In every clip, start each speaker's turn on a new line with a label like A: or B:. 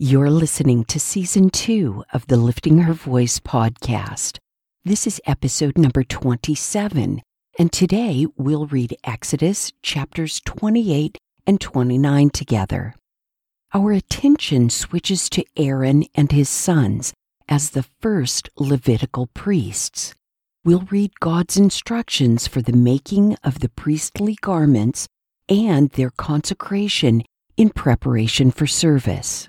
A: You're listening to season two of the Lifting Her Voice podcast. This is episode number 27, and today we'll read Exodus chapters 28 and 29 together. Our attention switches to Aaron and his sons as the first Levitical priests. We'll read God's instructions for the making of the priestly garments and their consecration in preparation for service.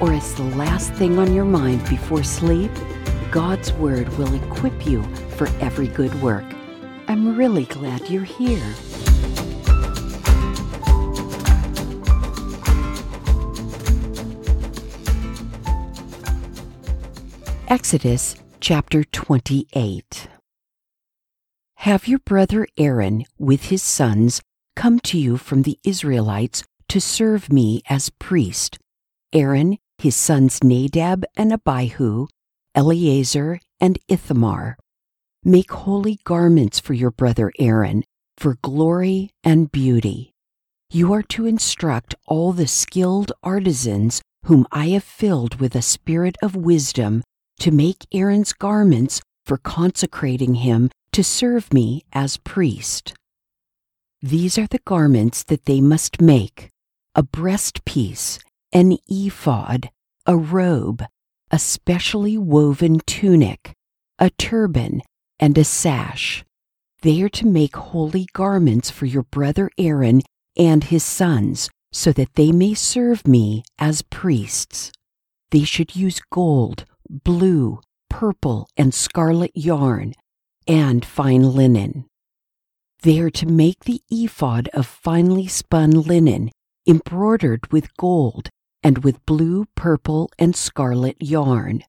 A: or as the last thing on your mind before sleep, God's Word will equip you for every good work. I'm really glad you're here. Exodus chapter 28. Have your brother Aaron with his sons come to you from the Israelites to serve me as priest. Aaron, his sons Nadab and Abihu, Eleazar and Ithamar. Make holy garments for your brother Aaron, for glory and beauty. You are to instruct all the skilled artisans whom I have filled with a spirit of wisdom to make Aaron's garments for consecrating him to serve me as priest. These are the garments that they must make a breastpiece, an ephod, a robe, a specially woven tunic, a turban, and a sash. They are to make holy garments for your brother Aaron and his sons, so that they may serve me as priests. They should use gold, blue, purple, and scarlet yarn, and fine linen. They are to make the ephod of finely spun linen, embroidered with gold and with blue, purple, and scarlet yarn.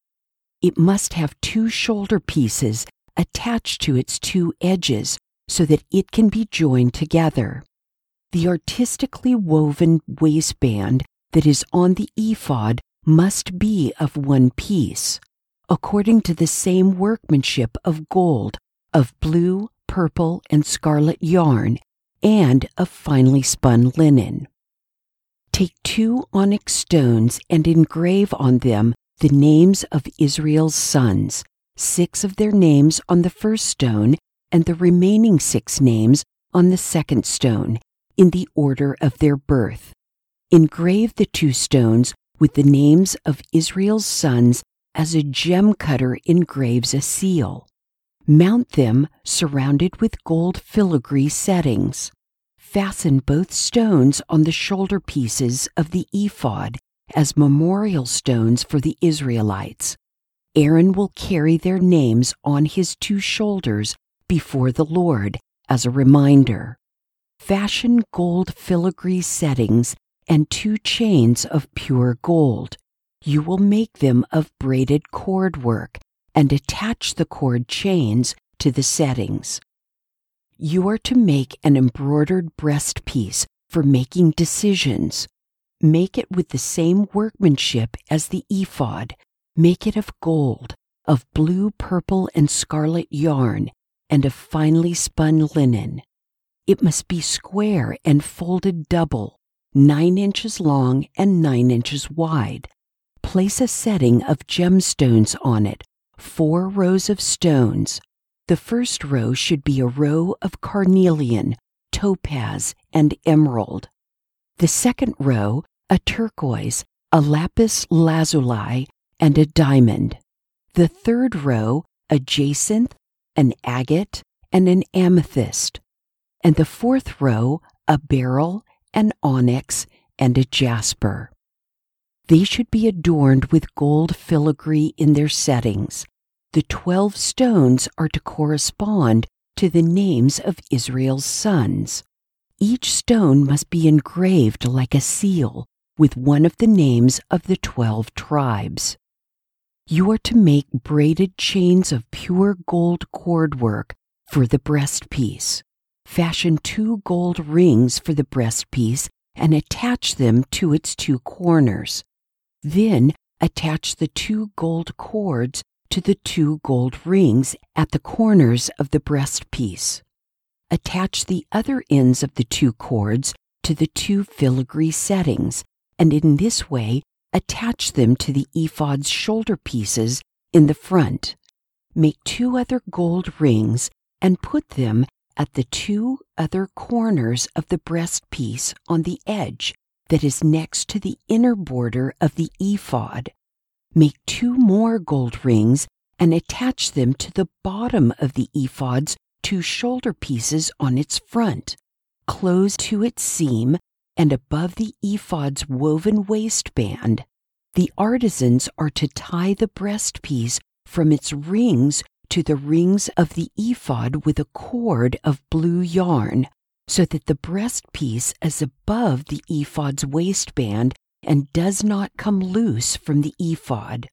A: It must have two shoulder pieces attached to its two edges so that it can be joined together. The artistically woven waistband that is on the ephod must be of one piece, according to the same workmanship of gold, of blue, purple, and scarlet yarn, and of finely spun linen. Take two onyx stones and engrave on them the names of Israel's sons, six of their names on the first stone, and the remaining six names on the second stone, in the order of their birth. Engrave the two stones with the names of Israel's sons as a gem cutter engraves a seal. Mount them surrounded with gold filigree settings fasten both stones on the shoulder pieces of the ephod as memorial stones for the Israelites. Aaron will carry their names on his two shoulders before the Lord as a reminder. Fashion gold filigree settings and two chains of pure gold. You will make them of braided cord work and attach the cord chains to the settings. You are to make an embroidered breastpiece for making decisions. Make it with the same workmanship as the ephod. Make it of gold, of blue, purple, and scarlet yarn, and of finely spun linen. It must be square and folded double, nine inches long and nine inches wide. Place a setting of gemstones on it, four rows of stones, the first row should be a row of carnelian, topaz, and emerald. The second row, a turquoise, a lapis lazuli, and a diamond. The third row, a jacinth, an agate, and an amethyst. And the fourth row, a beryl, an onyx, and a jasper. They should be adorned with gold filigree in their settings the twelve stones are to correspond to the names of Israel's sons. Each stone must be engraved like a seal with one of the names of the twelve tribes. You are to make braided chains of pure gold cord work for the breastpiece. Fashion two gold rings for the breastpiece and attach them to its two corners. Then attach the two gold cords to the two gold rings at the corners of the breastpiece. Attach the other ends of the two cords to the two filigree settings, and in this way attach them to the ephod's shoulder pieces in the front. Make two other gold rings and put them at the two other corners of the breastpiece on the edge that is next to the inner border of the ephod. Make two more gold rings and attach them to the bottom of the ephod's two shoulder pieces on its front, close to its seam and above the ephod's woven waistband. The artisans are to tie the breastpiece from its rings to the rings of the ephod with a cord of blue yarn, so that the breastpiece is above the ephod's waistband and does not come loose from the ephod.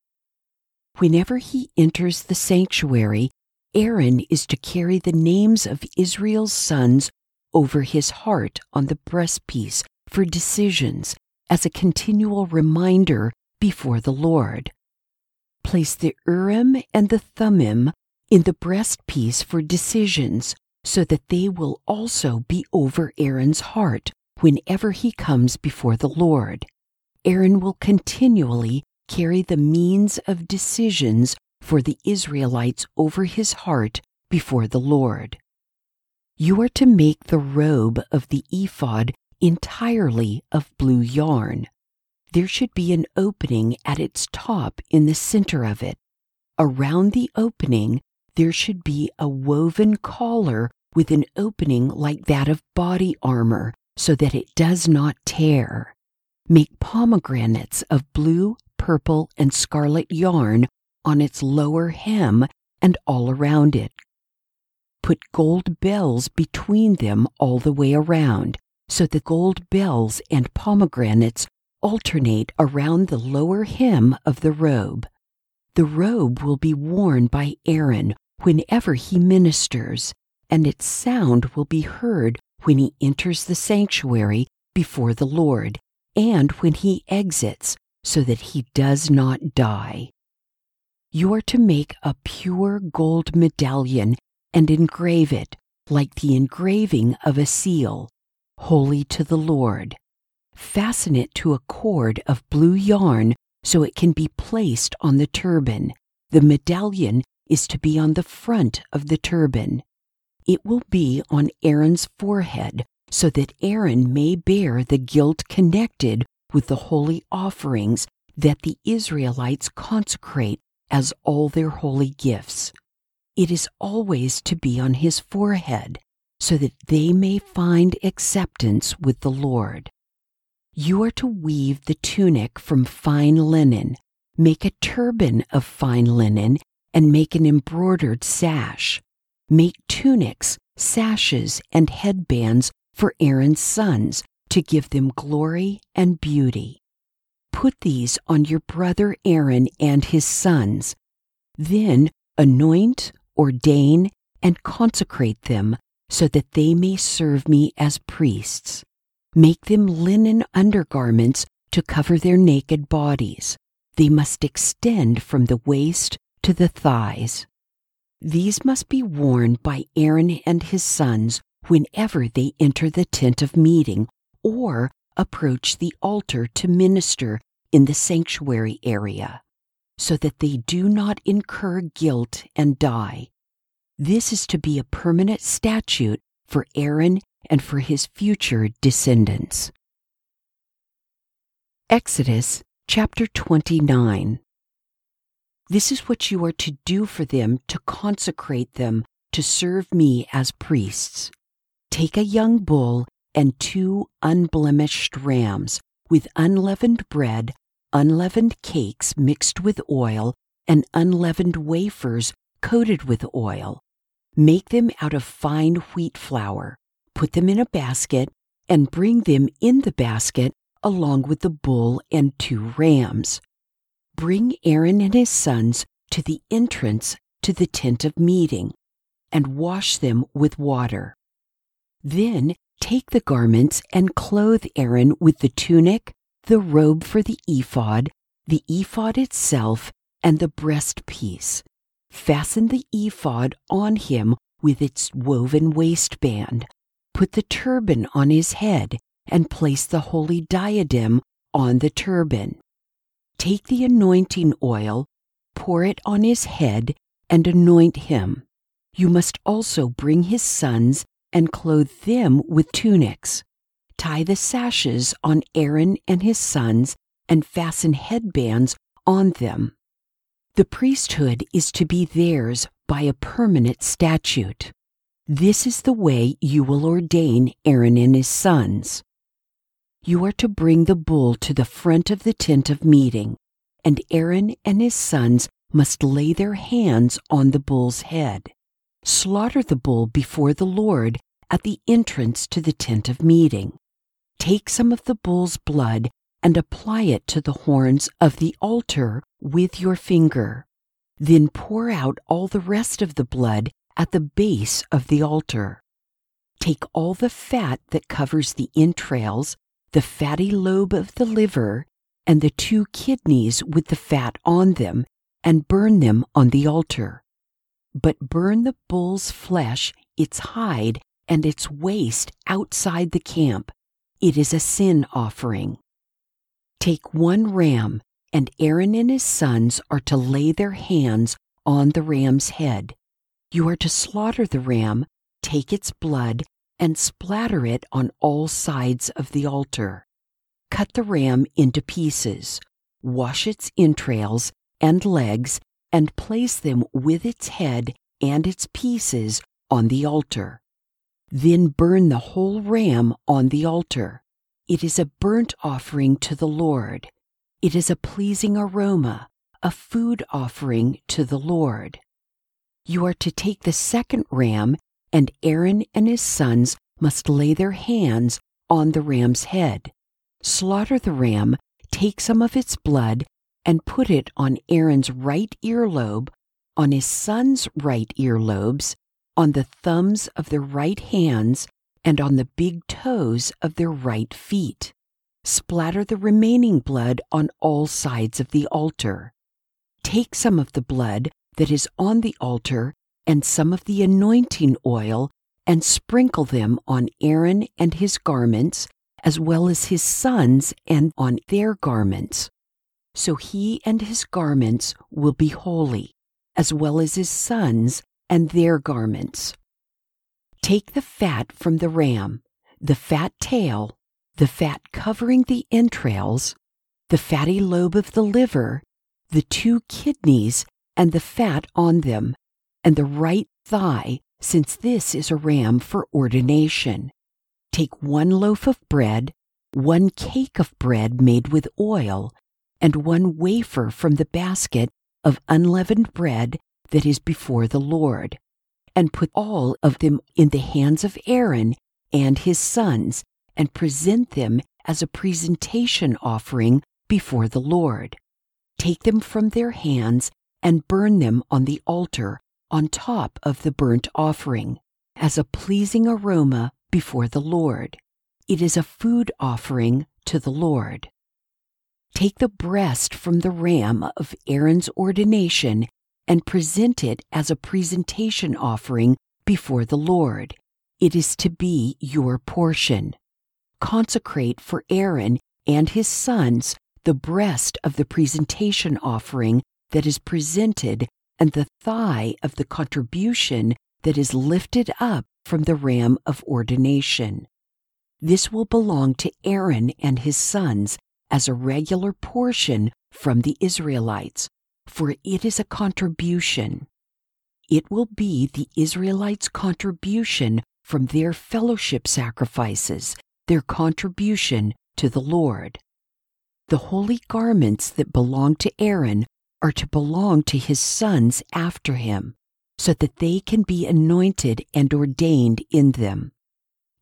A: Whenever he enters the sanctuary, Aaron is to carry the names of Israel's sons over his heart on the breastpiece for decisions as a continual reminder before the Lord. Place the Urim and the Thummim in the breastpiece for decisions so that they will also be over Aaron's heart whenever he comes before the Lord. Aaron will continually carry the means of decisions for the Israelites over his heart before the Lord. You are to make the robe of the ephod entirely of blue yarn. There should be an opening at its top in the center of it. Around the opening, there should be a woven collar with an opening like that of body armor so that it does not tear. Make pomegranates of blue, purple, and scarlet yarn on its lower hem and all around it. Put gold bells between them all the way around, so the gold bells and pomegranates alternate around the lower hem of the robe. The robe will be worn by Aaron whenever he ministers, and its sound will be heard when he enters the sanctuary before the Lord and when he exits, so that he does not die. You are to make a pure gold medallion and engrave it like the engraving of a seal, holy to the Lord. Fasten it to a cord of blue yarn so it can be placed on the turban. The medallion is to be on the front of the turban. It will be on Aaron's forehead so that Aaron may bear the guilt connected with the holy offerings that the Israelites consecrate as all their holy gifts. It is always to be on his forehead so that they may find acceptance with the Lord. You are to weave the tunic from fine linen, make a turban of fine linen, and make an embroidered sash. Make tunics, sashes, and headbands for Aaron's sons to give them glory and beauty. Put these on your brother Aaron and his sons. Then anoint, ordain, and consecrate them so that they may serve me as priests. Make them linen undergarments to cover their naked bodies. They must extend from the waist to the thighs. These must be worn by Aaron and his sons whenever they enter the tent of meeting or approach the altar to minister in the sanctuary area, so that they do not incur guilt and die. This is to be a permanent statute for Aaron and for his future descendants. Exodus chapter 29 this is what you are to do for them to consecrate them to serve me as priests. Take a young bull and two unblemished rams with unleavened bread, unleavened cakes mixed with oil, and unleavened wafers coated with oil. Make them out of fine wheat flour. put them in a basket, and bring them in the basket along with the bull and two rams. Bring Aaron and his sons to the entrance to the tent of meeting, and wash them with water. Then take the garments and clothe Aaron with the tunic, the robe for the ephod, the ephod itself, and the breastpiece. Fasten the ephod on him with its woven waistband. Put the turban on his head and place the holy diadem on the turban. Take the anointing oil, pour it on his head, and anoint him. You must also bring his sons and clothe them with tunics. Tie the sashes on Aaron and his sons and fasten headbands on them. The priesthood is to be theirs by a permanent statute. This is the way you will ordain Aaron and his sons. You are to bring the bull to the front of the tent of meeting, and Aaron and his sons must lay their hands on the bull's head. Slaughter the bull before the Lord at the entrance to the tent of meeting. Take some of the bull's blood and apply it to the horns of the altar with your finger. Then pour out all the rest of the blood at the base of the altar. Take all the fat that covers the entrails, the fatty lobe of the liver, and the two kidneys with the fat on them, and burn them on the altar. But burn the bull's flesh, its hide, and its waste outside the camp. It is a sin offering. Take one ram, and Aaron and his sons are to lay their hands on the ram's head. You are to slaughter the ram, take its blood, and splatter it on all sides of the altar. Cut the ram into pieces, wash its entrails and legs, and place them with its head and its pieces on the altar. Then burn the whole ram on the altar. It is a burnt offering to the Lord. It is a pleasing aroma, a food offering to the Lord. You are to take the second ram, and Aaron and his sons must lay their hands on the ram's head. Slaughter the ram, take some of its blood, and put it on Aaron's right earlobe, on his son's right earlobes, on the thumbs of their right hands, and on the big toes of their right feet. Splatter the remaining blood on all sides of the altar. Take some of the blood that is on the altar and some of the anointing oil and sprinkle them on Aaron and his garments, as well as his sons and on their garments. So he and his garments will be holy, as well as his sons and their garments. Take the fat from the ram, the fat tail, the fat covering the entrails, the fatty lobe of the liver, the two kidneys, and the fat on them, and the right thigh, since this is a ram for ordination. Take one loaf of bread, one cake of bread made with oil, and one wafer from the basket of unleavened bread that is before the Lord and put all of them in the hands of Aaron and his sons, and present them as a presentation offering before the Lord. Take them from their hands and burn them on the altar on top of the burnt offering, as a pleasing aroma before the Lord. It is a food offering to the Lord. Take the breast from the ram of Aaron's ordination and present it as a presentation offering before the Lord. It is to be your portion. Consecrate for Aaron and his sons the breast of the presentation offering that is presented and the thigh of the contribution that is lifted up from the ram of ordination. This will belong to Aaron and his sons as a regular portion from the Israelites for it is a contribution. It will be the Israelites' contribution from their fellowship sacrifices, their contribution to the Lord. The holy garments that belong to Aaron are to belong to his sons after him, so that they can be anointed and ordained in them.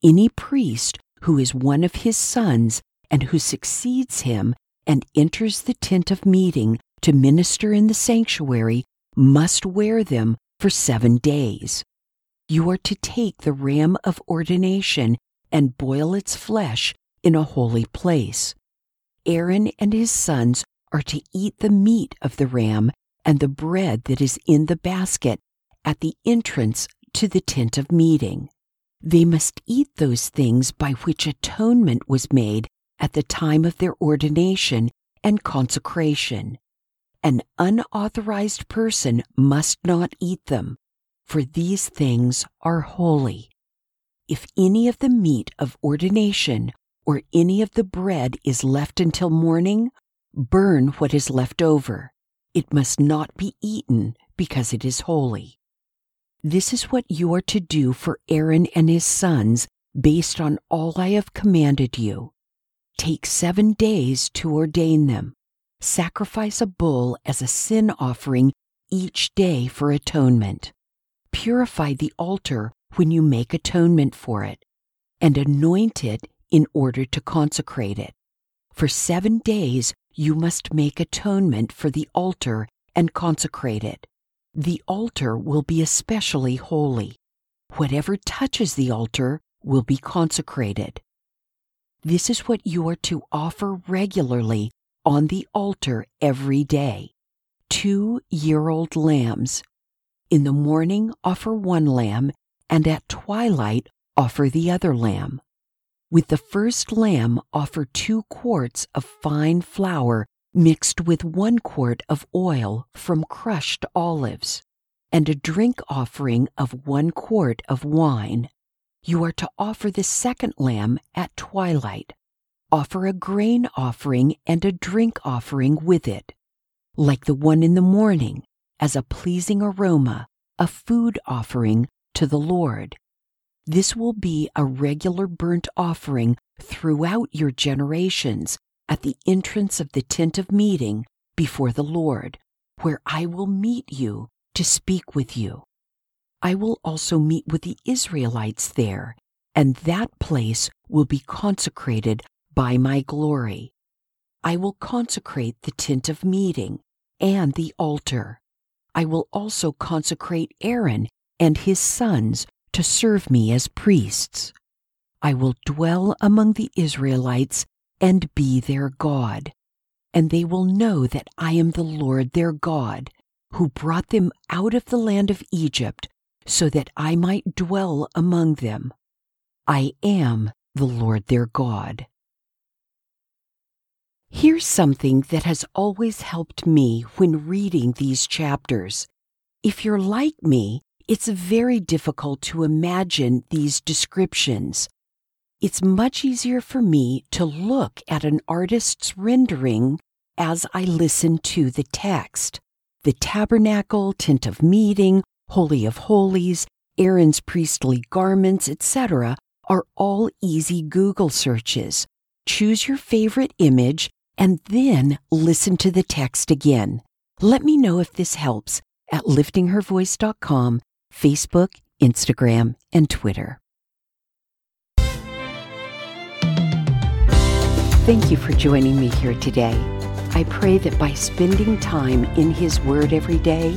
A: any priest who is one of his sons and who succeeds him and enters the tent of meeting to minister in the sanctuary must wear them for seven days. You are to take the ram of ordination and boil its flesh in a holy place. Aaron and his sons are to eat the meat of the ram and the bread that is in the basket at the entrance to the tent of meeting. They must eat those things by which atonement was made at the time of their ordination and consecration. An unauthorized person must not eat them, for these things are holy. If any of the meat of ordination or any of the bread is left until morning, burn what is left over. It must not be eaten because it is holy. This is what you are to do for Aaron and his sons based on all I have commanded you. Take seven days to ordain them. Sacrifice a bull as a sin offering each day for atonement. Purify the altar when you make atonement for it, and anoint it in order to consecrate it. For seven days you must make atonement for the altar and consecrate it. The altar will be especially holy. Whatever touches the altar will be consecrated. This is what you are to offer regularly on the altar every day two year old lambs. In the morning, offer one lamb, and at twilight, offer the other lamb. With the first lamb, offer two quarts of fine flour mixed with one quart of oil from crushed olives, and a drink offering of one quart of wine. You are to offer the second lamb at twilight. Offer a grain offering and a drink offering with it, like the one in the morning, as a pleasing aroma, a food offering to the Lord. This will be a regular burnt offering throughout your generations at the entrance of the tent of meeting before the Lord, where I will meet you to speak with you. I will also meet with the Israelites there, and that place will be consecrated by my glory. I will consecrate the tent of meeting and the altar. I will also consecrate Aaron and his sons to serve me as priests. I will dwell among the Israelites and be their God, and they will know that I am the Lord their God, who brought them out of the land of Egypt, so that I might dwell among them. I am the Lord their God. Here's something that has always helped me when reading these chapters. If you're like me, it's very difficult to imagine these descriptions. It's much easier for me to look at an artist's rendering as I listen to the text. The tabernacle, tent of meeting, holy of holies, Aaron's priestly garments, etc., are all easy Google searches. Choose your favorite image and then listen to the text again. Let me know if this helps at liftinghervoice.com Facebook, Instagram, and Twitter. Thank you for joining me here today. I pray that by spending time in His Word every day,